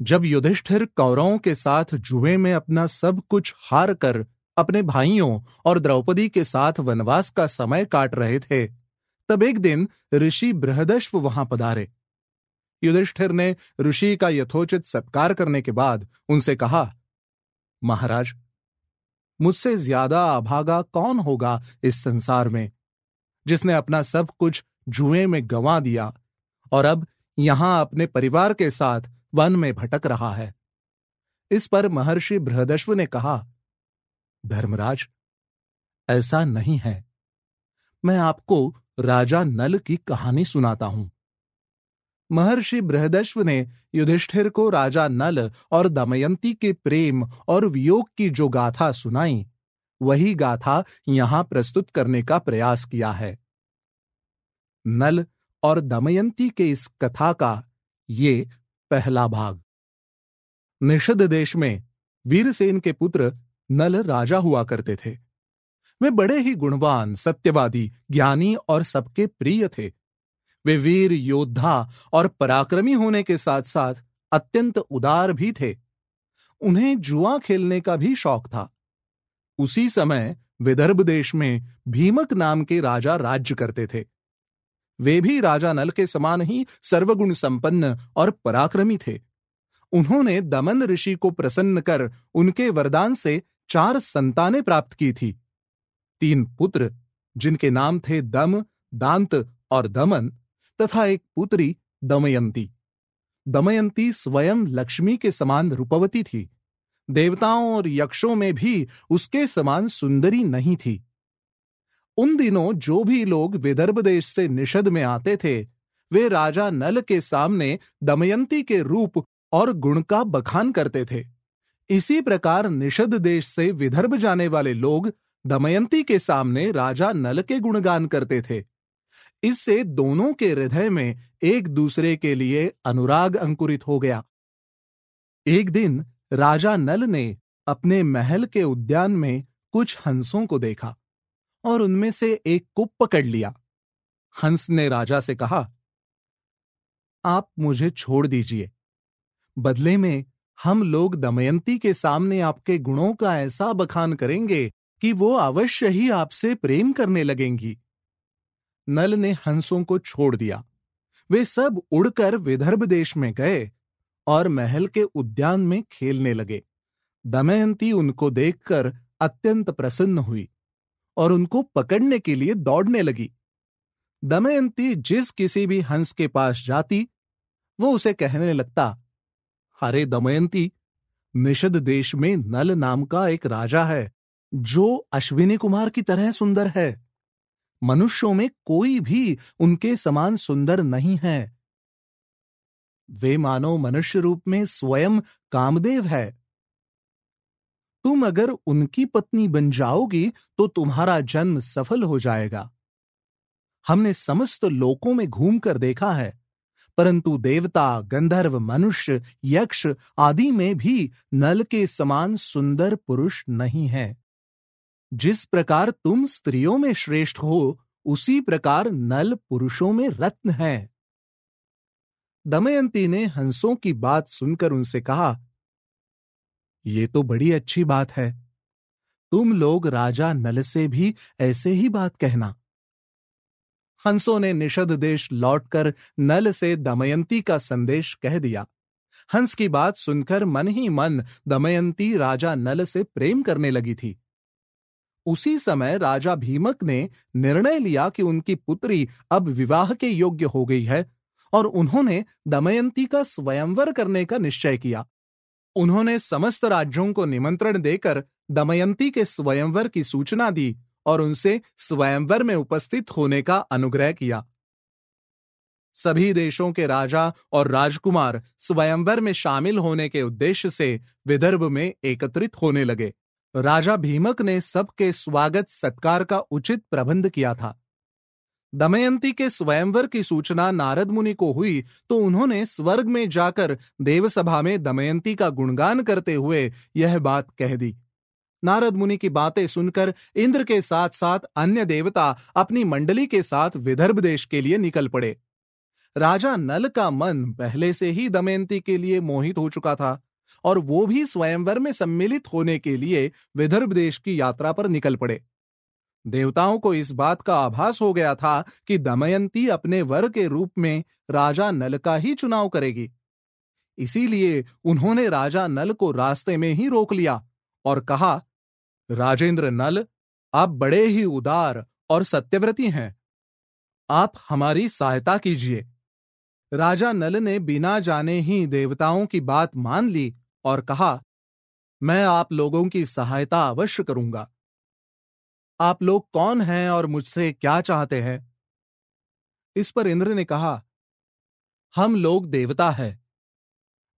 जब युधिष्ठिर कौरवों के साथ जुए में अपना सब कुछ हार कर अपने भाइयों और द्रौपदी के साथ वनवास का समय काट रहे थे, तब एक दिन ऋषि बृहदश्व वहाँ पधारे। युधिष्ठिर ने ऋषि का यथोचित सत्कार करने के बाद उनसे कहा, महाराज, मुझसे ज़्यादा अभागा कौन होगा इस संसार में, जिसने अपना सब कुछ जुए में गंवा दिया और अब यहाँ अपने परिवार के साथ वन में भटक रहा है। इस पर महर्षि बृहदश्व ने कहा, धर्मराज, ऐसा नहीं है। मैं आपको राजा नल की कहानी सुनाता हूँ। महर्षि बृहदश्व ने युधिष्ठिर को राजा नल और दमयंती के प्रेम और वियोग की जो गाथा सुनाई, वही गाथा यहाँ प्रस्तुत करने का प्रयास किया है। नल और दमयंती के इस कथा का ये पहला भाग। निषद देश में वीरसेन के पुत्र नल राजा हुआ करते थे। वे बड़े ही गुणवान, सत्यवादी, ज्ञानी और सबके प्रिय थे। वे वीर, योद्धा और पराक्रमी होने के साथ साथ अत्यंत उदार भी थे। उन्हें जुआ खेलने का भी शौक था। उसी समय विदर्भ देश में भीमक नाम के राजा राज्य करते थे। वे भी राजा नल के समान ही सर्वगुण संपन्न और पराक्रमी थे। उन्होंने दमन ऋषि को प्रसन्न कर उनके वरदान से चार संतानें प्राप्त की थी। तीन पुत्र, जिनके नाम थे दम, दांत और दमन, तथा एक पुत्री, दमयंती। दमयंती स्वयं लक्ष्मी के समान रूपवती थी। देवताओं और यक्षों में भी उसके समान सुंदरी नहीं थी। उन दिनों जो भी लोग विदर्भ देश से निषद में आते थे, वे राजा नल के सामने दमयंती के रूप और गुण का बखान करते थे। इसी प्रकार निषद देश से विदर्भ जाने वाले लोग दमयंती के सामने राजा नल के गुणगान करते थे। इससे दोनों के हृदय में एक दूसरे के लिए अनुराग अंकुरित हो गया। एक दिन राजा नल ने अपने महल के उद्यान में कुछ हंसों को देखा। और उनमें से एक को पकड़ लिया। हंस ने राजा से कहा, आप मुझे छोड़ दीजिए। बदले में हम लोग दमयंती के सामने आपके गुणों का ऐसा बखान करेंगे कि वो अवश्य ही आपसे प्रेम करने लगेंगी। नल ने हंसों को छोड़ दिया। वे सब उड़कर विदर्भ देश में गए और महल के उद्यान में खेलने लगे। दमयंती उनको देखकर अत्यंत प्रसन्न हुई। और उनको पकड़ने के लिए दौड़ने लगी। दमयंती जिस किसी भी हंस के पास जाती, वो उसे कहने लगता हरे दमयंती निषद देश में नल नाम का एक राजा है, जो अश्विनी कुमार की तरह सुंदर है। मनुष्यों में कोई भी उनके समान सुंदर नहीं है। वे मानो मनुष्य रूप में स्वयं कामदेव है। तुम अगर उनकी पत्नी बन जाओगी तो तुम्हारा जन्म सफल हो जाएगा। हमने समस्त लोकों में घूमकर देखा है, परंतु देवता, गंधर्व, मनुष्य, यक्ष आदि में भी नल के समान सुंदर पुरुष नहीं है। जिस प्रकार तुम स्त्रियों में श्रेष्ठ हो, उसी प्रकार नल पुरुषों में रत्न है। दमयंती ने हंसों की बात सुनकर उनसे कहा ये तो बड़ी अच्छी बात है। तुम लोग राजा नल से भी ऐसे ही बात कहना। हंसों ने निषद देश लौटकर नल से दमयंती का संदेश कह दिया। हंस की बात सुनकर मन ही मन दमयंती राजा नल से प्रेम करने लगी थी। उसी समय राजा भीमक ने निर्णय लिया कि उनकी पुत्री अब विवाह के योग्य हो गई है और उन्होंने दमयंती का स्वयंवर करने का निश्चय किया। उन्होंने समस्त राज्यों को निमंत्रण देकर दमयंती के स्वयंवर की सूचना दी और उनसे स्वयंवर में उपस्थित होने का अनुग्रह किया। सभी देशों के राजा और राजकुमार स्वयंवर में शामिल होने के उद्देश्य से विदर्भ में एकत्रित होने लगे। राजा भीमक ने सबके स्वागत सत्कार का उचित प्रबंध किया था। दमयंती के स्वयंवर की सूचना नारद मुनि को हुई तो उन्होंने स्वर्ग में जाकर देवसभा में दमयंती का गुणगान करते हुए यह बात कह दी। नारद मुनि की बातें सुनकर इंद्र के साथ साथ अन्य देवता अपनी मंडली के साथ विदर्भ देश के लिए निकल पड़े। राजा नल का मन पहले से ही दमयंती के लिए मोहित हो चुका था, और वो भी स्वयंवर में सम्मिलित होने के लिए विदर्भ देश की यात्रा पर निकल पड़े। देवताओं को इस बात का आभास हो गया था कि दमयंती अपने वर के रूप में राजा नल का ही चुनाव करेगी। इसीलिए उन्होंने राजा नल को रास्ते में ही रोक लिया और कहा, राजेंद्र नल, आप बड़े ही उदार और सत्यव्रती हैं। आप हमारी सहायता कीजिए। राजा नल ने बिना जाने ही देवताओं की बात मान ली और कहा, मैं आप लोगों की सहायता अवश्य करूँगा। आप लोग कौन हैं और मुझसे क्या चाहते हैं? इस पर इंद्र ने कहा, हम लोग देवता है।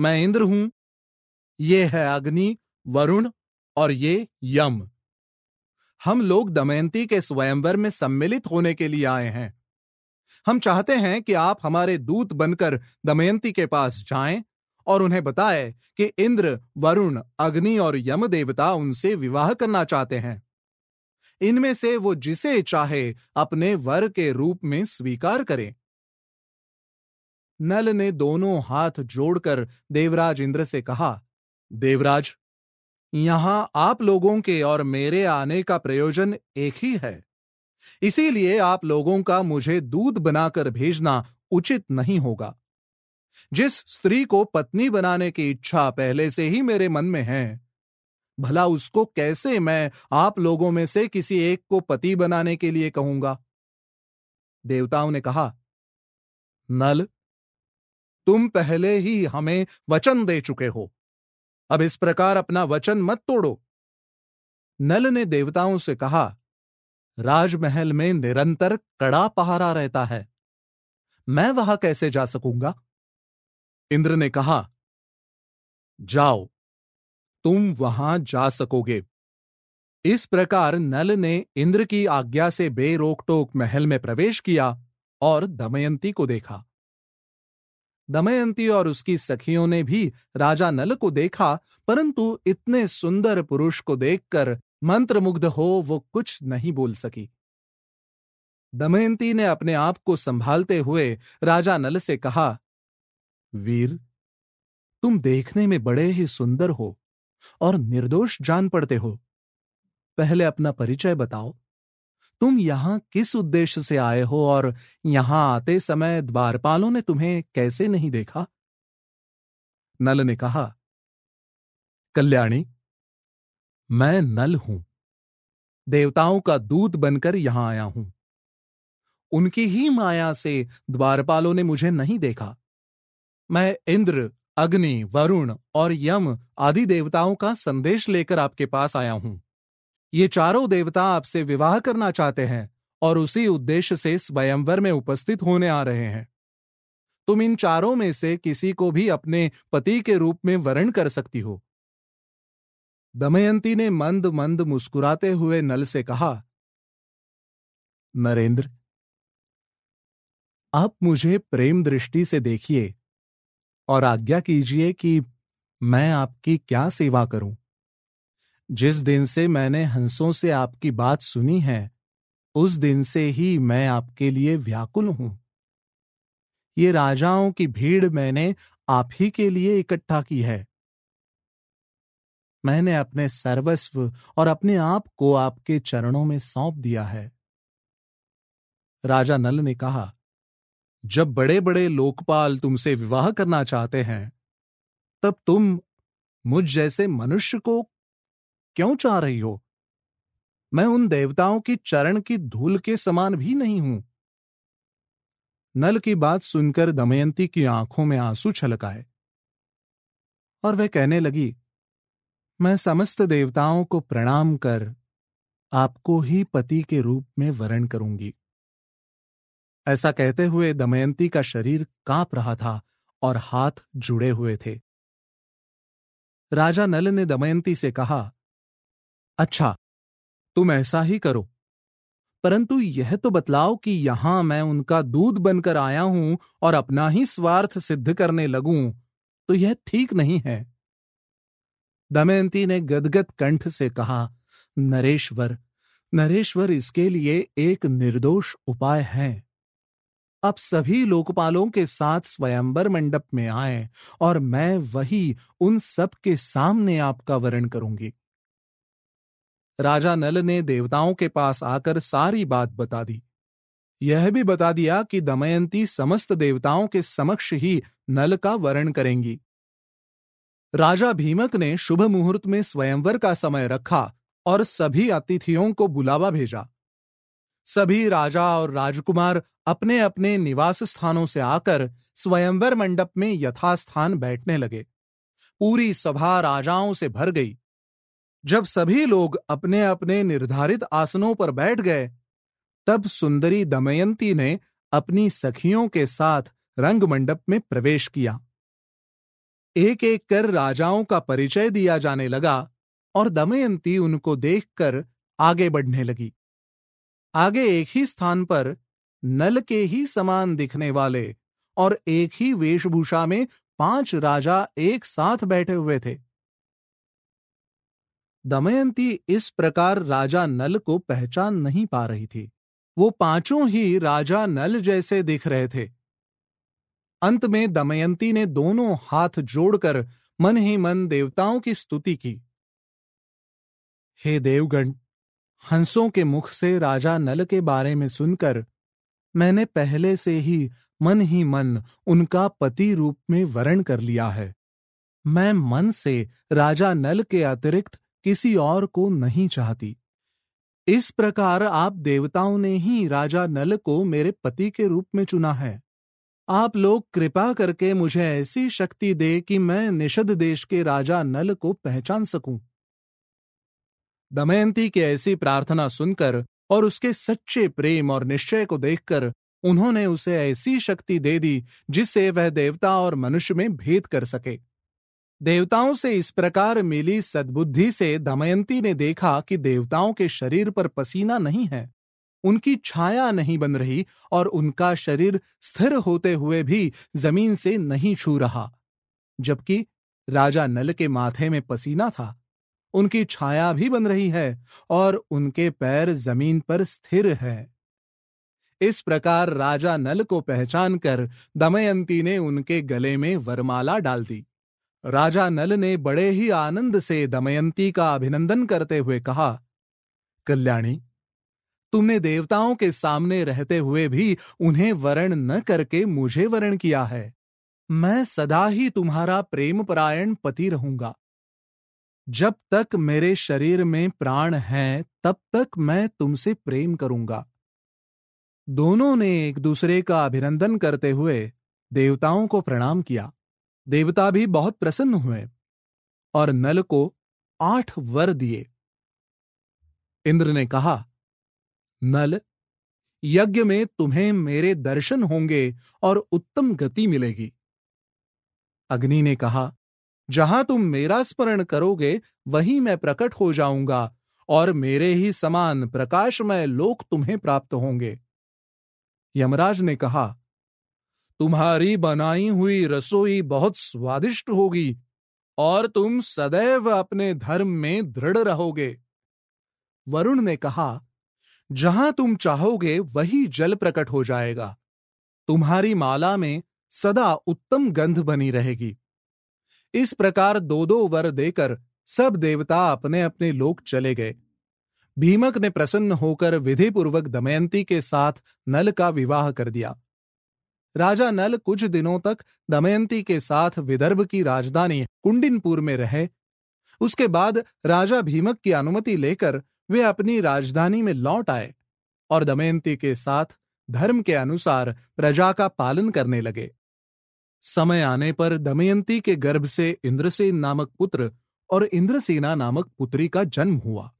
मैं इंद्र हूँ। ये है अग्नि, वरुण और ये यम। हम लोग दमयंती के स्वयंवर में सम्मिलित होने के लिए आए हैं। हम चाहते हैं कि आप हमारे दूत बनकर दमयंती के पास जाएँ और उन्हें बताएँ कि इंद्र, वरुण, अग्नि और यम देवता उनसे विवाह करना चाहते हैं। इनमें से वो जिसे चाहे अपने वर के रूप में स्वीकार करें। नल ने दोनों हाथ जोड़कर देवराज इंद्र से कहा, देवराज, यहाँ आप लोगों के और मेरे आने का प्रयोजन एक ही है। इसीलिए आप लोगों का मुझे दूध बनाकर भेजना उचित नहीं होगा। जिस स्त्री को पत्नी बनाने की इच्छा पहले से ही मेरे मन में है भला उसको कैसे मैं आप लोगों में से किसी एक को पति बनाने के लिए कहूँगा? देवताओं ने कहा, नल, तुम पहले ही हमें वचन दे चुके हो। अब इस प्रकार अपना वचन मत तोड़ो। नल ने देवताओं से कहा, राजमहल में निरंतर कड़ा पहारा रहता है। मैं वहाँ कैसे जा सकूँगा? इंद्र ने कहा, जाओ तुम वहाँ जा सकोगे। इस प्रकार नल ने इंद्र की आज्ञा से बेरोक टोक महल में प्रवेश किया और दमयंती को देखा। दमयंती और उसकी सखियों ने भी राजा नल को देखा, परंतु इतने सुंदर पुरुष को देखकर मंत्रमुग्ध हो वो कुछ नहीं बोल सकी। दमयंती ने अपने आप को संभालते हुए राजा नल से कहा, वीर, तुम देखने में बड़े ही सुंदर हो। और निर्दोष जान पड़ते हो। पहले अपना परिचय बताओ। तुम यहाँ किस उद्देश्य से आए हो और यहाँ आते समय द्वारपालों ने तुम्हें कैसे नहीं देखा? नल ने कहा, कल्याणी, मैं नल हूँ। देवताओं का दूत बनकर यहाँ आया हूँ। उनकी ही माया से द्वारपालों ने मुझे नहीं देखा। मैं इंद्र अग्नि, वरुण और यम आदि देवताओं का संदेश लेकर आपके पास आया हूँ। ये चारों देवता आपसे विवाह करना चाहते हैं और उसी उद्देश्य से स्वयंवर में उपस्थित होने आ रहे हैं। तुम इन चारों में से किसी को भी अपने पति के रूप में वर्ण कर सकती हो। दमयंती ने मंद मंद मुस्कुराते हुए नल से कहा, नरेंद्र, आप मुझे प्रेम दृष्टि से देखिए। और आज्ञा कीजिए कि मैं आपकी क्या सेवा करूँ। जिस दिन से मैंने हंसों से आपकी बात सुनी है, उस दिन से ही मैं आपके लिए व्याकुल हूँ। ये राजाओं की भीड़ मैंने आप ही के लिए इकट्ठा की है। मैंने अपने सर्वस्व और अपने आप को आपके चरणों में सौंप दिया है। राजा नल ने कहा जब बड़े बड़े लोकपाल तुमसे विवाह करना चाहते हैं, तब तुम मुझ जैसे मनुष्य को क्यों चाह रही हो? मैं उन देवताओं की चरण की धूल के समान भी नहीं हूँ। नल की बात सुनकर दमयंती की आँखों में आँसू छलक आए और वह कहने लगी, मैं समस्त देवताओं को प्रणाम कर आपको ही पति के रूप में वरण करूँगी। ऐसा कहते हुए दमयंती का शरीर काँप रहा था और हाथ जुड़े हुए थे। राजा नल ने दमयंती से कहा अच्छा तुम ऐसा ही करो। परंतु यह तो बतलाओ कि यहाँ मैं उनका दूध बनकर आया हूँ और अपना ही स्वार्थ सिद्ध करने लगूं तो यह ठीक नहीं है। दमयंती ने गदगद कंठ से कहा, नरेश्वर नरेश्वर, इसके लिए एक निर्दोष उपाय है। अब सभी लोकपालों के साथ स्वयंवर मंडप में आए और मैं वही उन सब के सामने आपका वरण करूँगी। राजा नल ने देवताओं के पास आकर सारी बात बता दी। यह भी बता दिया कि दमयंती समस्त देवताओं के समक्ष ही नल का वर्ण करेंगी। राजा भीमक ने शुभ मुहूर्त में स्वयंवर का समय रखा और सभी अतिथियों को बुलावा भेजा। सभी राजा और राजकुमार अपने अपने निवास स्थानों से आकर स्वयंवर मंडप में यथास्थान बैठने लगे। पूरी सभा राजाओं से भर गई। जब सभी लोग अपने अपने निर्धारित आसनों पर बैठ गए, तब सुंदरी दमयंती ने अपनी सखियों के साथ रंग मंडप में प्रवेश किया। एक एक कर राजाओं का परिचय दिया जाने लगा और दमयंती उनको देखकर आगे बढ़ने लगी। आगे एक ही स्थान पर नल के ही समान दिखने वाले और एक ही वेशभूषा में पाँच राजा एक साथ बैठे हुए थे। दमयंती इस प्रकार राजा नल को पहचान नहीं पा रही थी। वो पाँचों ही राजा नल जैसे दिख रहे थे। अंत में दमयंती ने दोनों हाथ जोड़कर मन ही मन देवताओं की स्तुति की। हे देवगण हंसों के मुख से राजा नल के बारे में सुनकर, मैंने पहले से ही मन ही मन उनका पति रूप में वर्ण कर लिया है। मैं मन से राजा नल के अतिरिक्त किसी और को नहीं चाहती। इस प्रकार आप देवताओं ने ही राजा नल को मेरे पति के रूप में चुना है। आप लोग कृपा करके मुझे ऐसी शक्ति दे कि मैं निषद देश के राजा नल को पहचान सकूँ। दमयंती की ऐसी प्रार्थना सुनकर और उसके सच्चे प्रेम और निश्चय को देखकर उन्होंने उसे ऐसी शक्ति दे दी जिससे वह देवता और मनुष्य में भेद कर सके। देवताओं से इस प्रकार मिली सद्बुद्धि से दमयंती ने देखा कि देवताओं के शरीर पर पसीना नहीं है। उनकी छाया नहीं बन रही और उनका शरीर स्थिर होते हुए भी ज़मीन से नहीं छू रहा, जबकि राजा नल के माथे में पसीना था। उनकी छाया भी बन रही है और उनके पैर ज़मीन पर स्थिर है। इस प्रकार राजा नल को पहचान कर दमयंती ने उनके गले में वरमाला डाल दी। राजा नल ने बड़े ही आनंद से दमयंती का अभिनंदन करते हुए कहा, कल्याणी, तुमने देवताओं के सामने रहते हुए भी उन्हें वरण न करके मुझे वरण किया है। मैं सदा ही तुम्हारा प्रेम परायण पति रहूँगा। जब तक मेरे शरीर में प्राण है, तब तक मैं तुमसे प्रेम करूँगा। दोनों ने एक दूसरे का अभिनंदन करते हुए देवताओं को प्रणाम किया। देवता भी बहुत प्रसन्न हुए और नल को आठ वर दिए। इंद्र ने कहा, नल, यज्ञ में तुम्हें मेरे दर्शन होंगे और उत्तम गति मिलेगी। अग्नि ने कहा जहाँ तुम मेरा स्मरण करोगे, वहीं मैं प्रकट हो जाऊँगा, और मेरे ही समान प्रकाशमय लोक तुम्हें प्राप्त होंगे। यमराज ने कहा, तुम्हारी बनाई हुई रसोई बहुत स्वादिष्ट होगी, और तुम सदैव अपने धर्म में दृढ़ रहोगे। वरुण ने कहा, जहाँ तुम चाहोगे, वही जल प्रकट हो जाएगा। तुम्हारी माला में सदा उत्तम गंध बनी रहेगी। इस प्रकार दो दो वर देकर सब देवता अपने अपने लोक चले गए। भीमक ने प्रसन्न होकर विधिपूर्वक दमयंती के साथ नल का विवाह कर दिया। राजा नल कुछ दिनों तक दमयंती के साथ विदर्भ की राजधानी कुंडिनपुर में रहे। उसके बाद राजा भीमक की अनुमति लेकर वे अपनी राजधानी में लौट आए और दमयंती के साथ धर्म के अनुसार प्रजा का पालन करने लगे। समय आने पर दमयंती के गर्भ से इंद्रसेन नामक पुत्र और इंद्रसेना नामक पुत्री का जन्म हुआ।